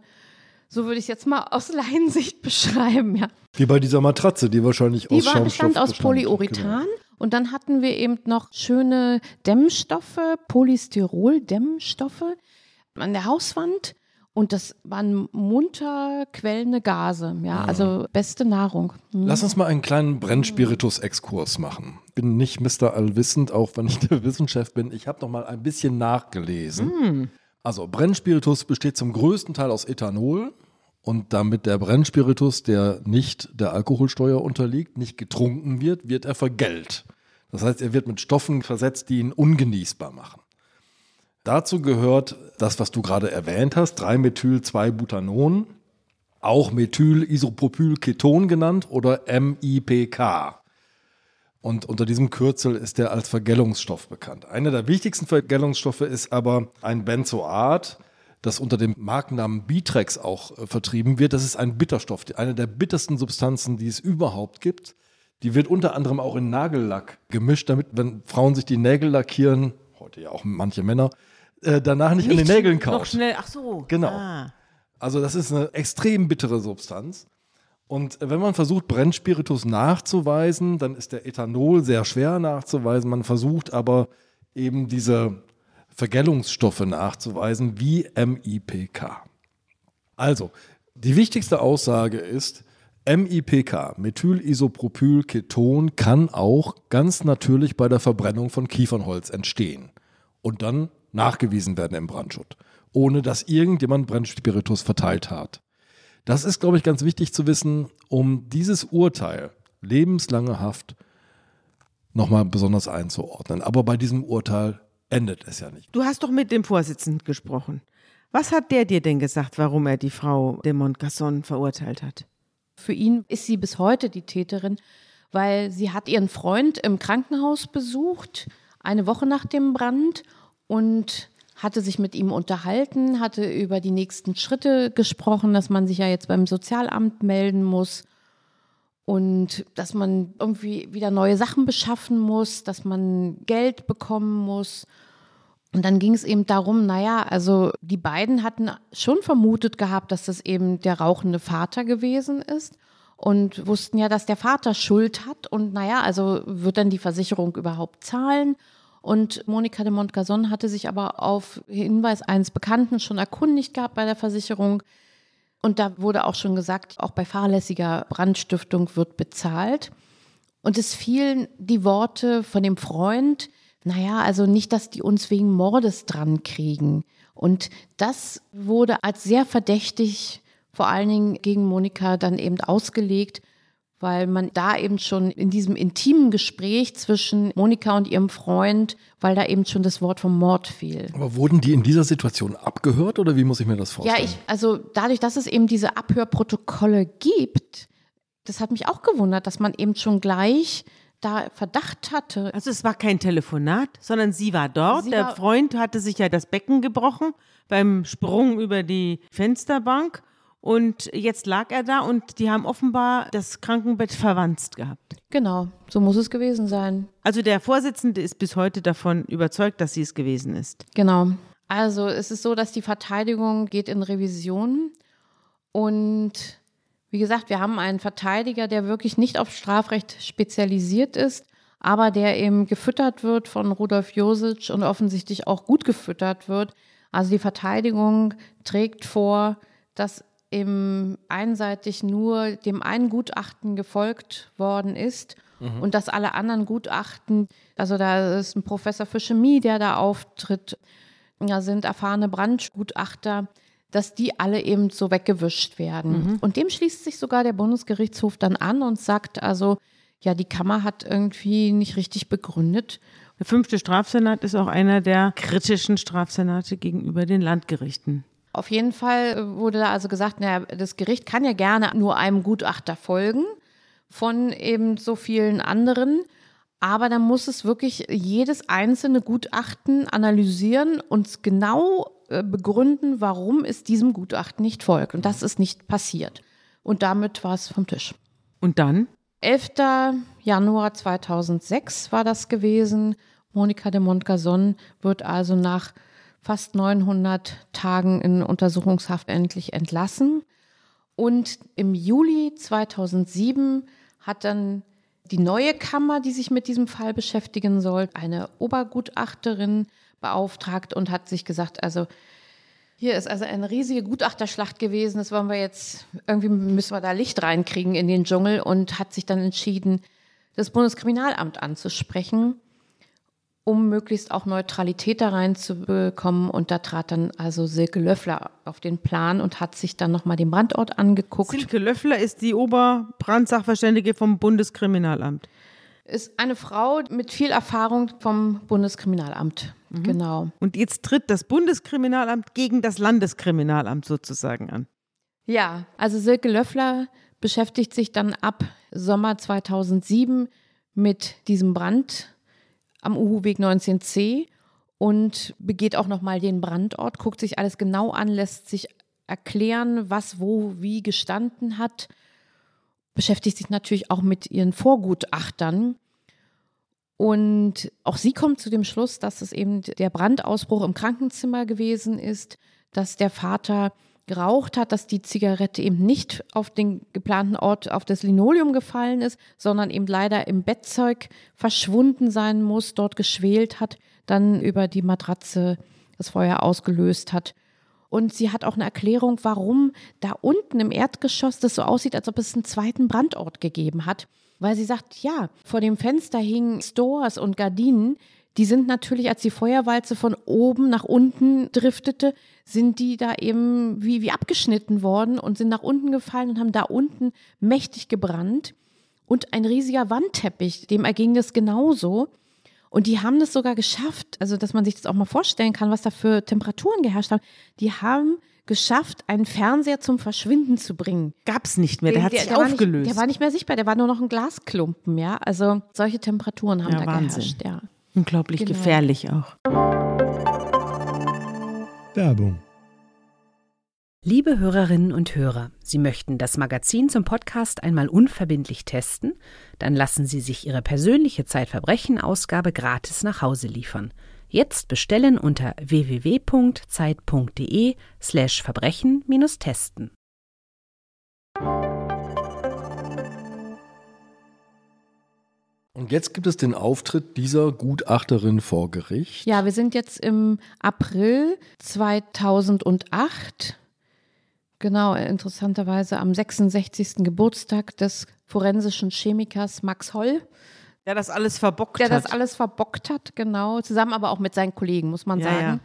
So würde ich es jetzt mal aus Laiensicht beschreiben, ja. Wie bei dieser Matratze, die wahrscheinlich Die aus war, Schaumstoff bestand aus bestand. Polyurethan. Genau. Und dann hatten wir eben noch schöne Dämmstoffe, Polystyrol-Dämmstoffe an der Hauswand. Und das waren munter quellende Gase, ja, also beste Nahrung. Mhm. Lass uns mal einen kleinen Brennspiritus-Exkurs machen. Bin nicht Mr. Allwissend, auch wenn ich der Wissenschef bin. Ich habe noch mal ein bisschen nachgelesen. Also Brennspiritus besteht zum größten Teil aus Ethanol und damit der Brennspiritus, der nicht der Alkoholsteuer unterliegt, nicht getrunken wird, wird er vergällt. Das heißt, er wird mit Stoffen versetzt, die ihn ungenießbar machen. Dazu gehört das, was du gerade erwähnt hast, 3-Methyl-2-Butanon, auch Methylisopropylketon genannt oder MIPK. Und unter diesem Kürzel ist er als Vergällungsstoff bekannt. Einer der wichtigsten Vergällungsstoffe ist aber ein Benzoat, das unter dem Markennamen Bitrex auch äh, vertrieben wird. Das ist ein Bitterstoff, eine der bittersten Substanzen, die es überhaupt gibt. Die wird unter anderem auch in Nagellack gemischt, damit, wenn Frauen sich die Nägel lackieren, heute ja auch manche Männer, äh, danach nicht, an den Nägeln Noch kaut. schnell, ach so. Genau. Ah. Also das ist eine extrem bittere Substanz. Und wenn man versucht, Brennspiritus nachzuweisen, dann ist der Ethanol sehr schwer nachzuweisen. Man versucht aber eben diese Vergällungsstoffe nachzuweisen, wie MIPK. Also, die wichtigste Aussage ist, MIPK, Methylisopropylketon, kann auch ganz natürlich bei der Verbrennung von Kiefernholz entstehen und dann nachgewiesen werden im Brandschutt, ohne dass irgendjemand Brennspiritus verteilt hat. Das ist, glaube ich, ganz wichtig zu wissen, um dieses Urteil, lebenslange Haft, nochmal besonders einzuordnen. Aber bei diesem Urteil endet es ja nicht. Du hast doch mit dem Vorsitzenden gesprochen. Was hat der dir denn gesagt, warum er die Frau de Montgasson verurteilt hat? Für ihn ist sie bis heute die Täterin, weil sie hat ihren Freund im Krankenhaus besucht, eine Woche nach dem Brand und hatte sich mit ihm unterhalten, hatte über die nächsten Schritte gesprochen, dass man sich ja jetzt beim Sozialamt melden muss und dass man irgendwie wieder neue Sachen beschaffen muss, dass man Geld bekommen muss. Und dann ging es eben darum, naja, also die beiden hatten schon vermutet gehabt, dass das eben der rauchende Vater gewesen ist und wussten ja, dass der Vater Schuld hat. Und naja, also wird dann die Versicherung überhaupt zahlen? Und Monika de Montgazon hatte sich aber auf Hinweis eines Bekannten schon erkundigt gehabt bei der Versicherung. Und da wurde auch schon gesagt, auch bei fahrlässiger Brandstiftung wird bezahlt. Und es fielen die Worte von dem Freund, naja, also nicht, dass die uns wegen Mordes dran kriegen. Und das wurde als sehr verdächtig vor allen Dingen gegen Monika dann eben ausgelegt, weil man da eben schon in diesem intimen Gespräch zwischen Monika und ihrem Freund, weil da eben schon das Wort vom Mord fiel. Aber wurden die in dieser Situation abgehört oder wie muss ich mir das Ja, vorstellen? ich, also dadurch, dass es eben diese Abhörprotokolle gibt, das hat mich auch gewundert, dass man eben schon gleich da Verdacht hatte. Also es war kein Telefonat, sondern sie war dort. Sie der war- Freund hatte sich ja das Becken gebrochen beim Sprung über die Fensterbank. Und jetzt lag er da und die haben offenbar das Krankenbett verwanzt gehabt. Genau, so muss es gewesen sein. Also der Vorsitzende ist bis heute davon überzeugt, dass sie es gewesen ist. Genau. Also es ist so, dass die Verteidigung geht in Revision und wie gesagt, wir haben einen Verteidiger, der wirklich nicht auf Strafrecht spezialisiert ist, aber der eben gefüttert wird von Rudolf Josic und offensichtlich auch gut gefüttert wird. Also die Verteidigung trägt vor, dass eben einseitig nur dem einen Gutachten gefolgt worden ist und dass alle anderen Gutachten, also da ist ein Professor für Chemie, der da auftritt, da sind erfahrene Brandgutachter, dass die alle eben so weggewischt werden. Und dem schließt sich sogar der Bundesgerichtshof dann an und sagt also, ja, die Kammer hat irgendwie nicht richtig begründet. Der fünfte Strafsenat ist auch einer der kritischen Strafsenate gegenüber den Landgerichten. Auf jeden Fall wurde da also gesagt, naja, das Gericht kann ja gerne nur einem Gutachter folgen von eben so vielen anderen. Aber dann muss es wirklich jedes einzelne Gutachten analysieren und genau äh, begründen, warum es diesem Gutachten nicht folgt. Und das ist nicht passiert. Und damit war es vom Tisch. Und dann? 11. Januar 2006 war das gewesen. Monika de Montgazon wird also nach fast 900 Tagen in Untersuchungshaft endlich entlassen. Und im Juli 2007 hat dann die neue Kammer, die sich mit diesem Fall beschäftigen soll, eine Obergutachterin beauftragt und hat sich gesagt, also Hier ist also eine riesige Gutachterschlacht gewesen. Das wollen wir jetzt, irgendwie müssen wir da Licht reinkriegen in den Dschungel und hat sich dann entschieden, das Bundeskriminalamt anzusprechen, um möglichst auch Neutralität da reinzubekommen. Und da trat dann also Silke Löffler auf den Plan und hat sich dann nochmal den Brandort angeguckt. Silke Löffler ist die Oberbrandsachverständige vom Bundeskriminalamt. Ist eine Frau mit viel Erfahrung vom Bundeskriminalamt. Mhm. Genau. Und jetzt tritt das Bundeskriminalamt gegen das Landeskriminalamt sozusagen an. Ja, also Silke Löffler beschäftigt sich dann ab Sommer 2007 mit diesem Brand am Uhu-Weg 19c und begeht auch nochmal den Brandort, guckt sich alles genau an, lässt sich erklären, was wo wie gestanden hat, beschäftigt sich natürlich auch mit ihren Vorgutachtern. Und auch sie kommt zu dem Schluss, dass es eben der Brandausbruch im Krankenzimmer gewesen ist, dass der Vater geraucht hat, dass die Zigarette eben nicht auf den geplanten Ort, auf das Linoleum gefallen ist, sondern eben leider im Bettzeug verschwunden sein muss, dort geschwelt hat, dann über die Matratze das Feuer ausgelöst hat. Und sie hat auch eine Erklärung, warum da unten im Erdgeschoss das so aussieht, als ob es einen zweiten Brandort gegeben hat. Weil sie sagt, ja, vor dem Fenster hingen Stores und Gardinen, die sind natürlich, als die Feuerwalze von oben nach unten driftete, sind die da eben wie, wie abgeschnitten worden und sind nach unten gefallen und haben da unten mächtig gebrannt. Und ein riesiger Wandteppich, dem erging das genauso. Und die haben das sogar geschafft, also dass man sich das auch mal vorstellen kann, was da für Temperaturen geherrscht haben. Die haben geschafft, einen Fernseher zum Verschwinden zu bringen. Gab es nicht mehr, der, hat sich der aufgelöst. Nicht, der war nicht mehr sichtbar, der war nur noch ein Glasklumpen, ja. Also solche Temperaturen haben Ja, da Wahnsinn. geherrscht, ja. Unglaublich Genau. gefährlich auch. Werbung. Liebe Hörerinnen und Hörer, Sie möchten das Magazin zum Podcast einmal unverbindlich testen? Dann lassen Sie sich Ihre persönliche Zeitverbrechen-Ausgabe gratis nach Hause liefern. Jetzt bestellen unter www.zeit.de Und jetzt gibt es den Auftritt dieser Gutachterin vor Gericht. Ja, wir sind jetzt im April 2008. Genau, interessanterweise am 66. Geburtstag des forensischen Chemikers Max Holl, Der das alles verbockt der hat. das alles verbockt hat, genau, zusammen aber auch mit seinen Kollegen, muss man Ja, sagen. ja.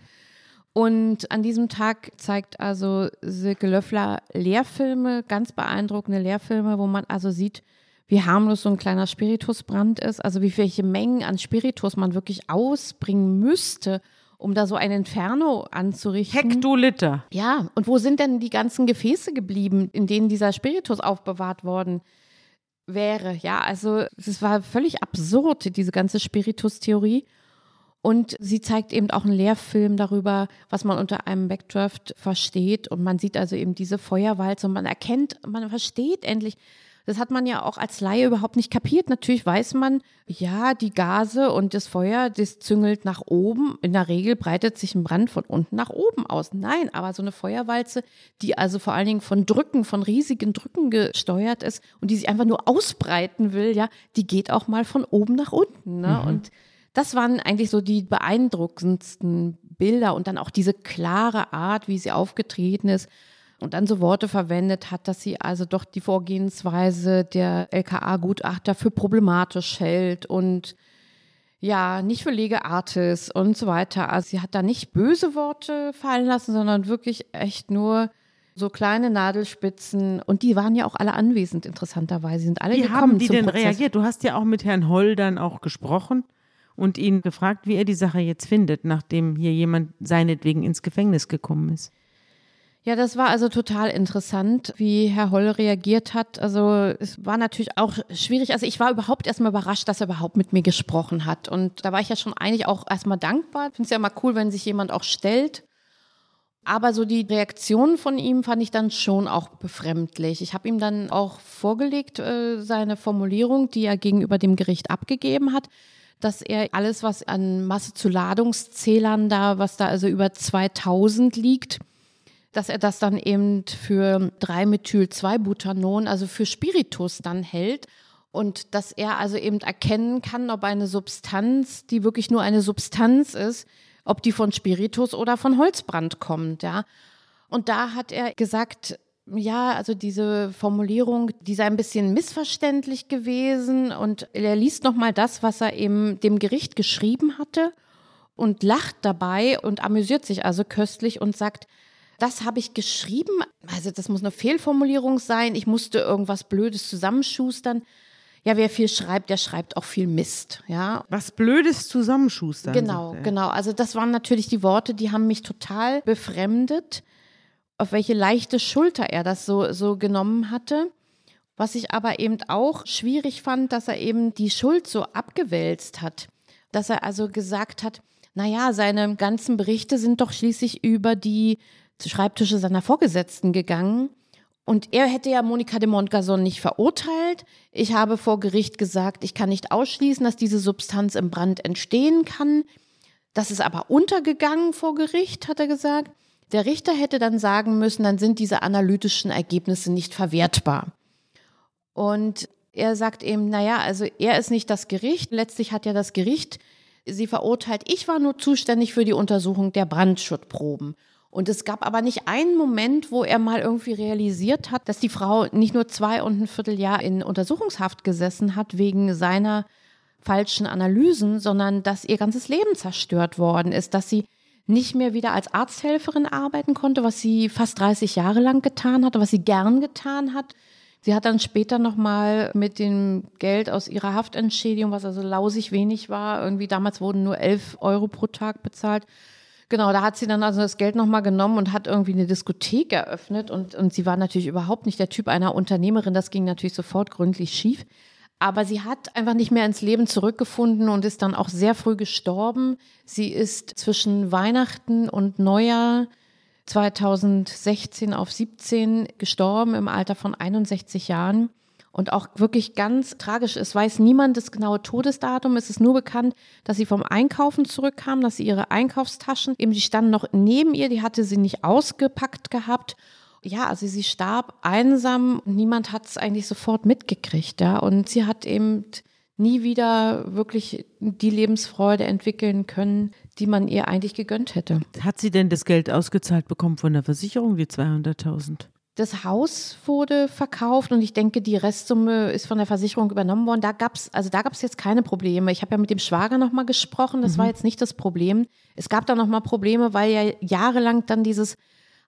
Und an diesem Tag zeigt also Silke Löffler Lehrfilme, ganz beeindruckende Lehrfilme, wo man also sieht, wie harmlos so ein kleiner Spiritusbrand ist, also wie welche Mengen an Spiritus man wirklich ausbringen müsste, um da so ein Inferno anzurichten. Hektoliter. Ja, und wo sind denn die ganzen Gefäße geblieben, in denen dieser Spiritus aufbewahrt worden wäre? Ja, also es war völlig absurd, diese ganze Spiritus-Theorie. Und sie zeigt eben auch einen Lehrfilm darüber, was man unter einem Backdraft versteht. Und man sieht also eben diese Feuerwalze und man erkennt, man versteht endlich, das hat man ja auch als Laie überhaupt nicht kapiert. Natürlich weiß man, ja, die Gase und das Feuer, das züngelt nach oben. In der Regel breitet sich ein Brand von unten nach oben aus. Nein, aber so eine Feuerwalze, die also vor allen Dingen von Drücken, von riesigen Drücken gesteuert ist und die sich einfach nur ausbreiten will, ja, die geht auch mal von oben nach unten. Ne? Und das waren eigentlich so die beeindruckendsten Bilder und dann auch diese klare Art, wie sie aufgetreten ist und dann so Worte verwendet hat, dass sie also doch die Vorgehensweise der LKA-Gutachter für problematisch hält und ja, nicht für Lege Artis und so weiter. Also sie hat da nicht böse Worte fallen lassen, sondern wirklich echt nur so kleine Nadelspitzen. Und die waren ja auch alle anwesend, interessanterweise. Sie sind alle Wie gekommen haben die denn Prozess. reagiert? Du hast ja auch mit Herrn Holl dann auch gesprochen und ihn gefragt, wie er die Sache jetzt findet, nachdem hier jemand seinetwegen ins Gefängnis gekommen ist. Ja, das war also total interessant, wie Herr Holl reagiert hat. Also es war natürlich auch schwierig. Also ich war überhaupt erstmal überrascht, dass er überhaupt mit mir gesprochen hat. Und da war ich ja schon eigentlich auch erstmal dankbar. Ich finde es ja mal cool, wenn sich jemand auch stellt. Aber so die Reaktion von ihm fand ich dann schon auch befremdlich. Ich habe ihm dann auch vorgelegt, äh, seine Formulierung, die er gegenüber dem Gericht abgegeben hat, dass er alles, was an Masse zu Ladungszählern da, was da also über 2000 liegt, dass er das dann eben für 3-Methyl-2-Butanon, also für Spiritus dann hält. Und dass er also eben erkennen kann, ob eine Substanz, die wirklich nur eine Substanz ist, ob die von Spiritus oder von Holzbrand kommt, ja. Und da hat er gesagt, ja, also diese Formulierung, die sei ein bisschen missverständlich gewesen und er liest nochmal das, was er eben dem Gericht geschrieben hatte und lacht dabei und amüsiert sich also köstlich und sagt, das habe ich geschrieben, also das muss eine Fehlformulierung sein, ich musste irgendwas Blödes zusammenschustern. Ja, wer viel schreibt, der schreibt auch viel Mist, ja. Was Blödes zusammenschustern. Genau, genau. Also das waren natürlich die Worte, die haben mich total befremdet auf welche leichte Schulter er das so, so genommen hatte. Was ich aber eben auch schwierig fand, dass er eben die Schuld so abgewälzt hat. Dass er also gesagt hat, naja, seine ganzen Berichte sind doch schließlich über die Schreibtische seiner Vorgesetzten gegangen. Und er hätte ja Monika de Montgason nicht verurteilt. Ich habe vor Gericht gesagt, ich kann nicht ausschließen, dass diese Substanz im Brand entstehen kann. Das ist aber untergegangen vor Gericht, hat er gesagt. Der Richter hätte dann sagen müssen, dann sind diese analytischen Ergebnisse nicht verwertbar. Und er sagt eben, naja, also er ist nicht das Gericht. Letztlich hat ja das Gericht sie verurteilt. Ich war nur zuständig für die Untersuchung der Brandschutzproben. Und es gab aber nicht einen Moment, wo er mal irgendwie realisiert hat, dass die Frau nicht nur zwei und ein Vierteljahr in Untersuchungshaft gesessen hat wegen seiner falschen Analysen, sondern dass ihr ganzes Leben zerstört worden ist, dass sie nicht mehr wieder als Arzthelferin arbeiten konnte, was sie fast 30 Jahre lang getan hatte, was sie gern getan hat. Sie hat dann später nochmal mit dem Geld aus ihrer Haftentschädigung, was also lausig wenig war, irgendwie damals wurden nur 11 Euro pro Tag bezahlt. Genau, da hat sie dann also das Geld nochmal genommen und hat irgendwie eine Diskothek eröffnet und, und sie war natürlich überhaupt nicht der Typ einer Unternehmerin. Das ging natürlich sofort gründlich schief. Aber sie hat einfach nicht mehr ins Leben zurückgefunden und ist dann auch sehr früh gestorben. Sie ist zwischen Weihnachten und Neujahr 2016 auf 17 gestorben im Alter von 61 Jahren. Und auch wirklich ganz tragisch. Es weiß niemand das genaue Todesdatum. Es ist nur bekannt, dass sie vom Einkaufen zurückkam, dass sie ihre Einkaufstaschen, eben die standen noch neben ihr, die hatte sie nicht ausgepackt gehabt ja, also sie starb einsam niemand hat es eigentlich sofort mitgekriegt, ja. Und sie hat eben nie wieder wirklich die Lebensfreude entwickeln können, die man ihr eigentlich gegönnt hätte. Hat sie denn das Geld ausgezahlt bekommen von der Versicherung, die 200.000? Das Haus wurde verkauft und ich denke, die Restsumme ist von der Versicherung übernommen worden. Da gab's, also da gab's jetzt keine Probleme. Ich habe ja mit dem Schwager nochmal gesprochen. Das mhm. war jetzt nicht das Problem. Es gab da nochmal Probleme, weil ja jahrelang dann dieses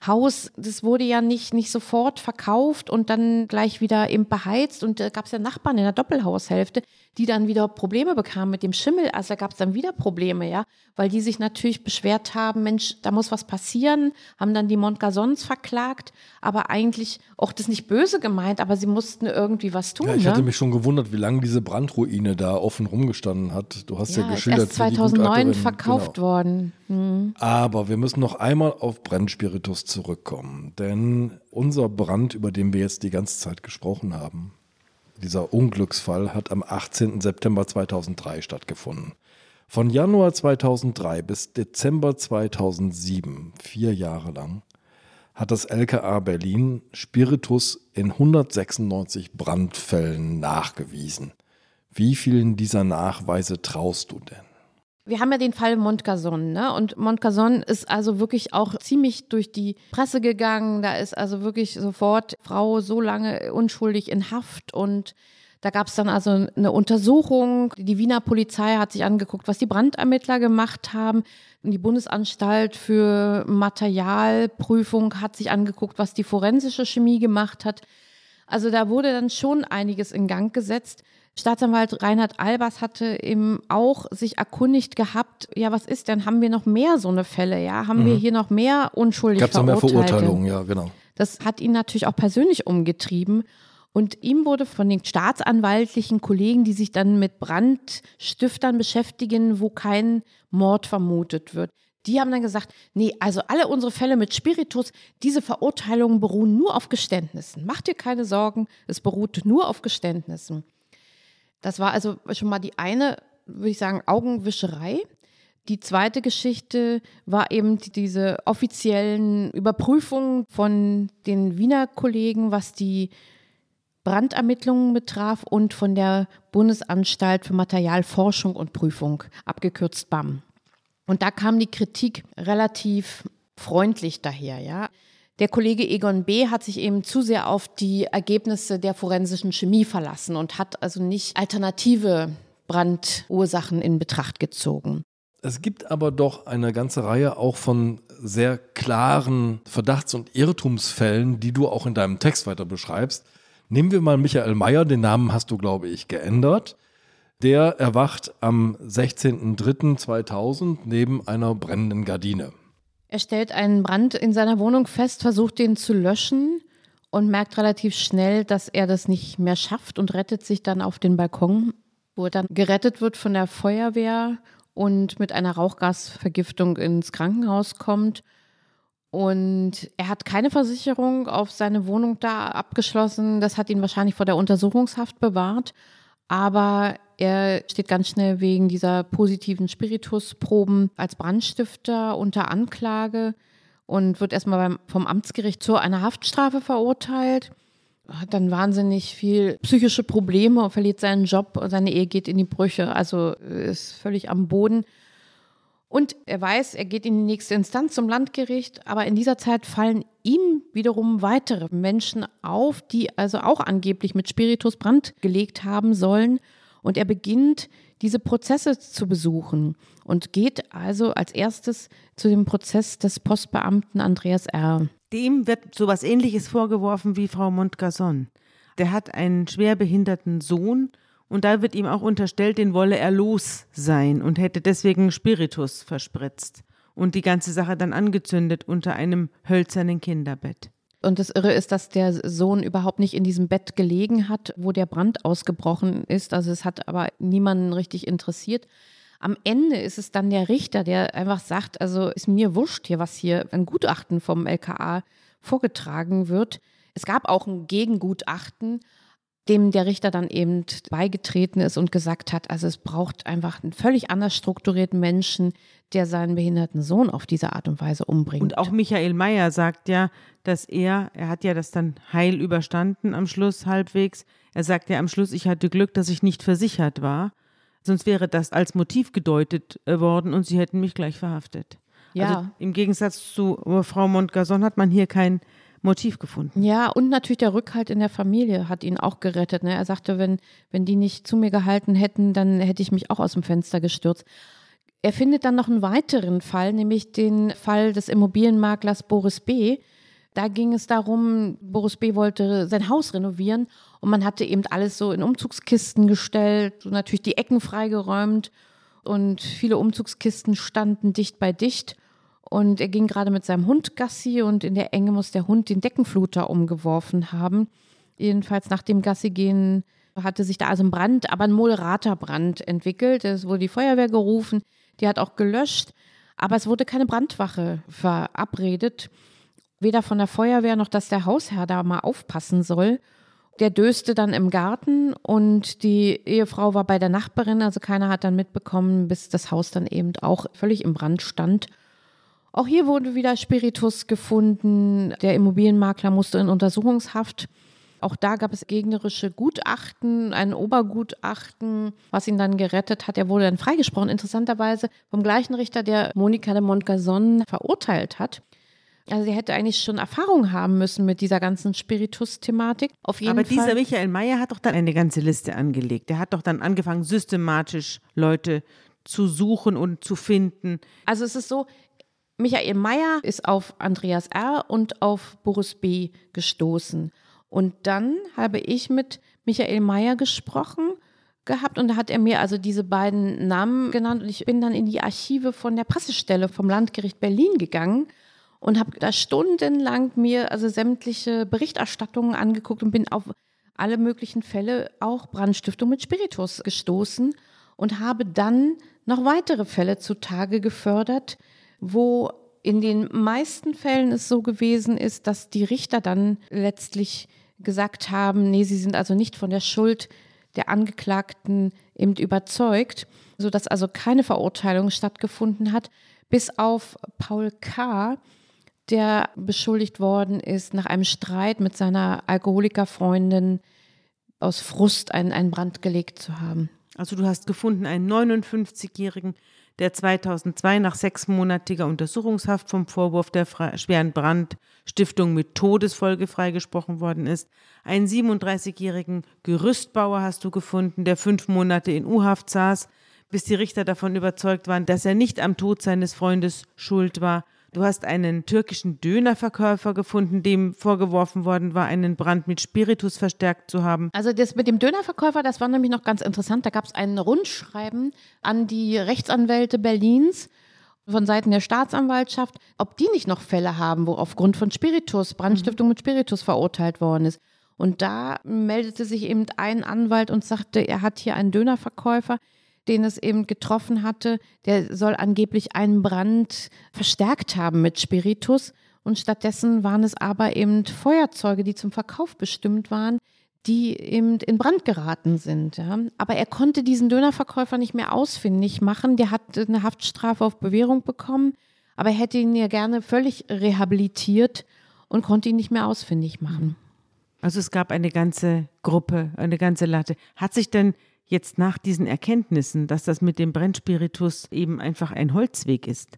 Haus, das wurde ja nicht, nicht sofort verkauft und dann gleich wieder eben beheizt. Und da gab es ja Nachbarn in der Doppelhaushälfte, die dann wieder Probleme bekamen mit dem Schimmel. Also da gab es dann wieder Probleme, ja, weil die sich natürlich beschwert haben, Mensch, da muss was passieren, haben dann die Montgasons verklagt, aber eigentlich auch das nicht böse gemeint, aber sie mussten irgendwie was tun. Ja, ich ne? hatte mich schon gewundert, wie lange diese Brandruine da offen rumgestanden hat. Du hast ja, ja geschildert. Erst 2009 verkauft genau. worden. Mhm. Aber wir müssen noch einmal auf Brennspiritus zurückkommen, denn unser Brand, über den wir jetzt die ganze Zeit gesprochen haben, dieser Unglücksfall hat am 18. September 2003 stattgefunden. Von Januar 2003 bis Dezember 2007, vier Jahre lang, hat das LKA Berlin Spiritus in 196 Brandfällen nachgewiesen. Wie vielen dieser Nachweise traust du denn? Wir haben ja den Fall Montcason, ne? Und Montcason ist also wirklich auch ziemlich durch die Presse gegangen. Da ist also wirklich sofort Frau so lange unschuldig in Haft und da gab es dann also eine Untersuchung. Die Wiener Polizei hat sich angeguckt, was die Brandermittler gemacht haben. Die Bundesanstalt für Materialprüfung hat sich angeguckt, was die forensische Chemie gemacht hat. Also da wurde dann schon einiges in Gang gesetzt. Staatsanwalt Reinhard Albers hatte eben auch sich erkundigt gehabt, ja, was ist denn, haben wir noch mehr so eine Fälle, ja? Haben mhm. wir hier noch mehr unschuldig Gab's Verurteilte? Gab es noch mehr Verurteilungen, ja, genau. Das hat ihn natürlich auch persönlich umgetrieben. Und ihm wurde von den staatsanwaltlichen Kollegen, die sich dann mit Brandstiftern beschäftigen, wo kein Mord vermutet wird, die haben dann gesagt, nee, also alle unsere Fälle mit Spiritus, diese Verurteilungen beruhen nur auf Geständnissen. Mach dir keine Sorgen, es beruht nur auf Geständnissen. Das war also schon mal die eine, würde ich sagen, Augenwischerei. Die zweite Geschichte war eben diese offiziellen Überprüfungen von den Wiener Kollegen, was die Brandermittlungen betraf und von der Bundesanstalt für Materialforschung und Prüfung, abgekürzt BAM. Und da kam die Kritik relativ freundlich daher, ja. Der Kollege Egon B. hat sich eben zu sehr auf die Ergebnisse der forensischen Chemie verlassen und hat also nicht alternative Brandursachen in Betracht gezogen. Es gibt aber doch eine ganze Reihe auch von sehr klaren Verdachts- und Irrtumsfällen, die du auch in deinem Text weiter beschreibst. Nehmen wir mal Michael Mayer, den Namen hast du, glaube ich, geändert. Der erwacht am 16.03.2000 neben einer brennenden Gardine. Er stellt einen Brand in seiner Wohnung fest, versucht den zu löschen und merkt relativ schnell, dass er das nicht mehr schafft und rettet sich dann auf den Balkon, wo er dann gerettet wird von der Feuerwehr und mit einer Rauchgasvergiftung ins Krankenhaus kommt. Und er hat keine Versicherung auf seine Wohnung da abgeschlossen. Das hat ihn wahrscheinlich vor der Untersuchungshaft bewahrt. Aber er steht ganz schnell wegen dieser positiven Spiritusproben als Brandstifter unter Anklage und wird erstmal beim, vom Amtsgericht zu einer Haftstrafe verurteilt. Hat dann wahnsinnig viel psychische Probleme, verliert seinen Job, seine Ehe geht in die Brüche, also ist völlig am Boden. Und er weiß, er geht in die nächste Instanz zum Landgericht, aber in dieser Zeit fallen ihm wiederum weitere Menschen auf, die also auch angeblich mit Spiritus Brand gelegt haben sollen. Und er beginnt, diese Prozesse zu besuchen und geht also als erstes zu dem Prozess des Postbeamten Andreas R. Dem wird sowas ähnliches vorgeworfen wie Frau Montgason. Der hat einen schwerbehinderten Sohn und da wird ihm auch unterstellt, den wolle er los sein und hätte deswegen Spiritus verspritzt und die ganze Sache dann angezündet unter einem hölzernen Kinderbett. Und das Irre ist, dass der Sohn überhaupt nicht in diesem Bett gelegen hat, wo der Brand ausgebrochen ist. Also es hat aber niemanden richtig interessiert. Am Ende ist es dann der Richter, der einfach sagt, also ist mir wurscht hier, was hier ein Gutachten vom LKA vorgetragen wird. Es gab auch ein Gegengutachten dem der Richter dann eben beigetreten ist und gesagt hat, also es braucht einfach einen völlig anders strukturierten Menschen, der seinen behinderten Sohn auf diese Art und Weise umbringt. Und auch Michael Mayer sagt ja, dass er, er hat ja das dann heil überstanden am Schluss halbwegs. Er sagt ja am Schluss, ich hatte Glück, dass ich nicht versichert war. Sonst wäre das als Motiv gedeutet äh, worden und sie hätten mich gleich verhaftet. Ja. Also im Gegensatz zu Frau Montgason hat man hier kein Motiv gefunden. Ja, und natürlich der Rückhalt in der Familie hat ihn auch gerettet. Ne? Er sagte, wenn, wenn die nicht zu mir gehalten hätten, dann hätte ich mich auch aus dem Fenster gestürzt. Er findet dann noch einen weiteren Fall, nämlich den Fall des Immobilienmaklers Boris B. Da ging es darum, Boris B. wollte sein Haus renovieren und man hatte eben alles so in Umzugskisten gestellt, so natürlich die Ecken freigeräumt und viele Umzugskisten standen dicht bei dicht. Und er ging gerade mit seinem Hund Gassi und in der Enge muss der Hund den Deckenfluter umgeworfen haben. Jedenfalls nach dem Gassi gehen hatte sich da also ein Brand, aber ein moderater Brand entwickelt. Es wurde die Feuerwehr gerufen, die hat auch gelöscht, aber es wurde keine Brandwache verabredet. Weder von der Feuerwehr noch, dass der Hausherr da mal aufpassen soll. Der döste dann im Garten und die Ehefrau war bei der Nachbarin, also keiner hat dann mitbekommen, bis das Haus dann eben auch völlig im Brand stand. Auch hier wurde wieder Spiritus gefunden. Der Immobilienmakler musste in Untersuchungshaft. Auch da gab es gegnerische Gutachten, ein Obergutachten, was ihn dann gerettet hat. Er wurde dann freigesprochen, interessanterweise vom gleichen Richter, der Monika de Montgazon verurteilt hat. Also sie hätte eigentlich schon Erfahrung haben müssen mit dieser ganzen Spiritus-Thematik. Auf jeden Aber Fall. dieser Michael Mayer hat doch dann eine ganze Liste angelegt. Der hat doch dann angefangen, systematisch Leute zu suchen und zu finden. Also es ist so, Michael Mayer ist auf Andreas R. und auf Boris B. gestoßen. Und dann habe ich mit Michael Mayer gesprochen gehabt und da hat er mir also diese beiden Namen genannt und ich bin dann in die Archive von der Pressestelle vom Landgericht Berlin gegangen und habe da stundenlang mir also sämtliche Berichterstattungen angeguckt und bin auf alle möglichen Fälle, auch Brandstiftung mit Spiritus gestoßen und habe dann noch weitere Fälle zutage gefördert, wo in den meisten Fällen es so gewesen ist, dass die Richter dann letztlich gesagt haben, nee, sie sind also nicht von der Schuld der Angeklagten eben überzeugt, sodass also keine Verurteilung stattgefunden hat, bis auf Paul K., der beschuldigt worden ist, nach einem Streit mit seiner Alkoholikerfreundin aus Frust einen, einen Brand gelegt zu haben. Also du hast gefunden einen 59-jährigen der 2002 nach sechsmonatiger Untersuchungshaft vom Vorwurf der schweren Brandstiftung mit Todesfolge freigesprochen worden ist. Einen 37-jährigen Gerüstbauer hast du gefunden, der fünf Monate in U-Haft saß, bis die Richter davon überzeugt waren, dass er nicht am Tod seines Freundes schuld war. Du hast einen türkischen Dönerverkäufer gefunden, dem vorgeworfen worden war, einen Brand mit Spiritus verstärkt zu haben. Also das mit dem Dönerverkäufer, das war nämlich noch ganz interessant. Da gab es ein Rundschreiben an die Rechtsanwälte Berlins von Seiten der Staatsanwaltschaft, ob die nicht noch Fälle haben, wo aufgrund von Spiritus, Brandstiftung mit Spiritus verurteilt worden ist. Und da meldete sich eben ein Anwalt und sagte, er hat hier einen Dönerverkäufer, den es eben getroffen hatte, der soll angeblich einen Brand verstärkt haben mit Spiritus. Und stattdessen waren es aber eben Feuerzeuge, die zum Verkauf bestimmt waren, die eben in Brand geraten sind. Ja. Aber er konnte diesen Dönerverkäufer nicht mehr ausfindig machen. Der hat eine Haftstrafe auf Bewährung bekommen, aber er hätte ihn ja gerne völlig rehabilitiert und konnte ihn nicht mehr ausfindig machen. Also es gab eine ganze Gruppe, eine ganze Latte. Hat sich denn jetzt nach diesen Erkenntnissen, dass das mit dem Brennspiritus eben einfach ein Holzweg ist,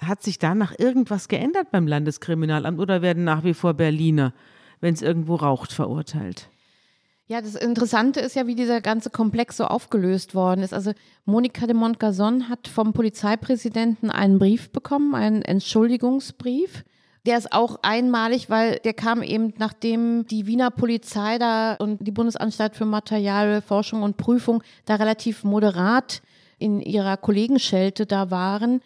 hat sich danach irgendwas geändert beim Landeskriminalamt oder werden nach wie vor Berliner, wenn es irgendwo raucht, verurteilt? Ja, das Interessante ist ja, wie dieser ganze Komplex so aufgelöst worden ist. Also Monika de Montgazon hat vom Polizeipräsidenten einen Brief bekommen, einen Entschuldigungsbrief der ist auch einmalig, weil der kam eben, nachdem die Wiener Polizei da und die Bundesanstalt für Materialforschung und Prüfung da relativ moderat in ihrer Kollegenschelte da waren.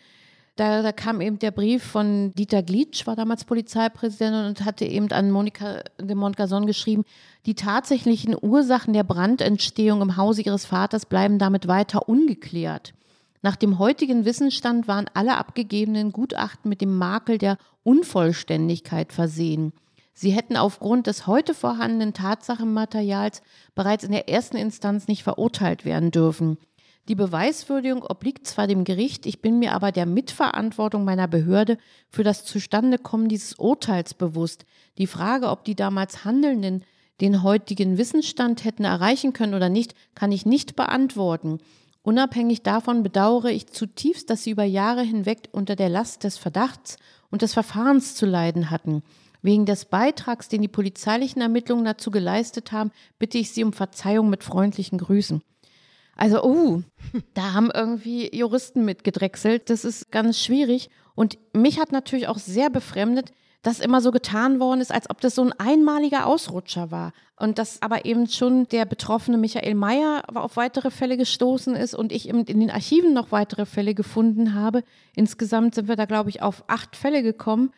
Da, da, kam eben der Brief von Dieter Glitsch, war damals Polizeipräsident und hatte eben an Monika de Montgazon geschrieben, die tatsächlichen Ursachen der Brandentstehung im Hause ihres Vaters bleiben damit weiter ungeklärt. Nach dem heutigen Wissensstand waren alle abgegebenen Gutachten mit dem Makel der Unvollständigkeit versehen. Sie hätten aufgrund des heute vorhandenen Tatsachenmaterials bereits in der ersten Instanz nicht verurteilt werden dürfen. Die Beweiswürdigung obliegt zwar dem Gericht, ich bin mir aber der Mitverantwortung meiner Behörde für das Zustandekommen dieses Urteils bewusst. Die Frage, ob die damals Handelnden den heutigen Wissensstand hätten erreichen können oder nicht, kann ich nicht beantworten. Unabhängig davon bedauere ich zutiefst, dass sie über Jahre hinweg unter der Last des Verdachts und des Verfahrens zu leiden hatten. Wegen des Beitrags, den die polizeilichen Ermittlungen dazu geleistet haben, bitte ich Sie um Verzeihung mit freundlichen Grüßen. Also, oh, da haben irgendwie Juristen mitgedrechselt. Das ist ganz schwierig. Und mich hat natürlich auch sehr befremdet, dass immer so getan worden ist, als ob das so ein einmaliger Ausrutscher war. Und dass aber eben schon der betroffene Michael Mayer auf weitere Fälle gestoßen ist und ich in den Archiven noch weitere Fälle gefunden habe. Insgesamt sind wir da, glaube ich, auf acht Fälle gekommen.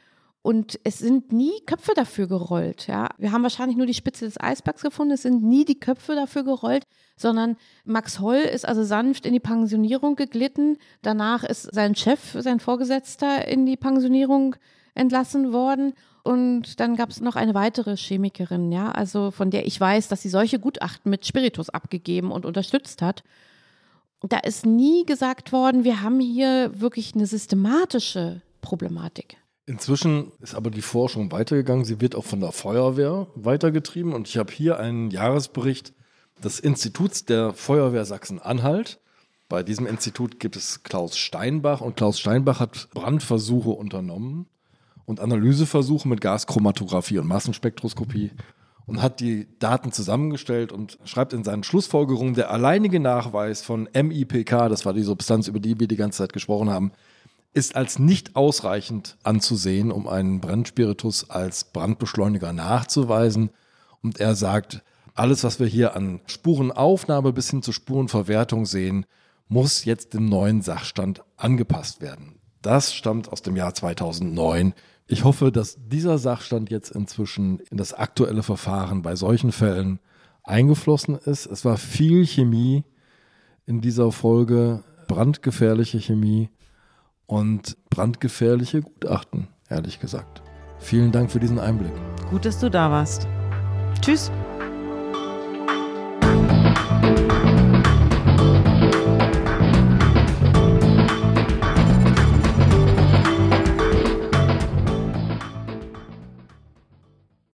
Und es sind nie Köpfe dafür gerollt. Ja. Wir haben wahrscheinlich nur die Spitze des Eisbergs gefunden. Es sind nie die Köpfe dafür gerollt, sondern Max Holl ist also sanft in die Pensionierung geglitten. Danach ist sein Chef, sein Vorgesetzter in die Pensionierung entlassen worden. Und dann gab es noch eine weitere Chemikerin, ja, also von der ich weiß, dass sie solche Gutachten mit Spiritus abgegeben und unterstützt hat. Da ist nie gesagt worden, wir haben hier wirklich eine systematische Problematik. Inzwischen ist aber die Forschung weitergegangen. Sie wird auch von der Feuerwehr weitergetrieben. Und ich habe hier einen Jahresbericht des Instituts der Feuerwehr Sachsen-Anhalt. Bei diesem Institut gibt es Klaus Steinbach und Klaus Steinbach hat Brandversuche unternommen und Analyseversuche mit Gaschromatographie und Massenspektroskopie und hat die Daten zusammengestellt und schreibt in seinen Schlussfolgerungen, der alleinige Nachweis von MIPK, das war die Substanz, über die wir die ganze Zeit gesprochen haben, ist als nicht ausreichend anzusehen, um einen Brandspiritus als Brandbeschleuniger nachzuweisen. Und er sagt, alles, was wir hier an Spurenaufnahme bis hin zur Spurenverwertung sehen, muss jetzt dem neuen Sachstand angepasst werden. Das stammt aus dem Jahr 2009. Ich hoffe, dass dieser Sachstand jetzt inzwischen in das aktuelle Verfahren bei solchen Fällen eingeflossen ist. Es war viel Chemie in dieser Folge, brandgefährliche Chemie und brandgefährliche Gutachten, ehrlich gesagt. Vielen Dank für diesen Einblick. Gut, dass du da warst. Tschüss.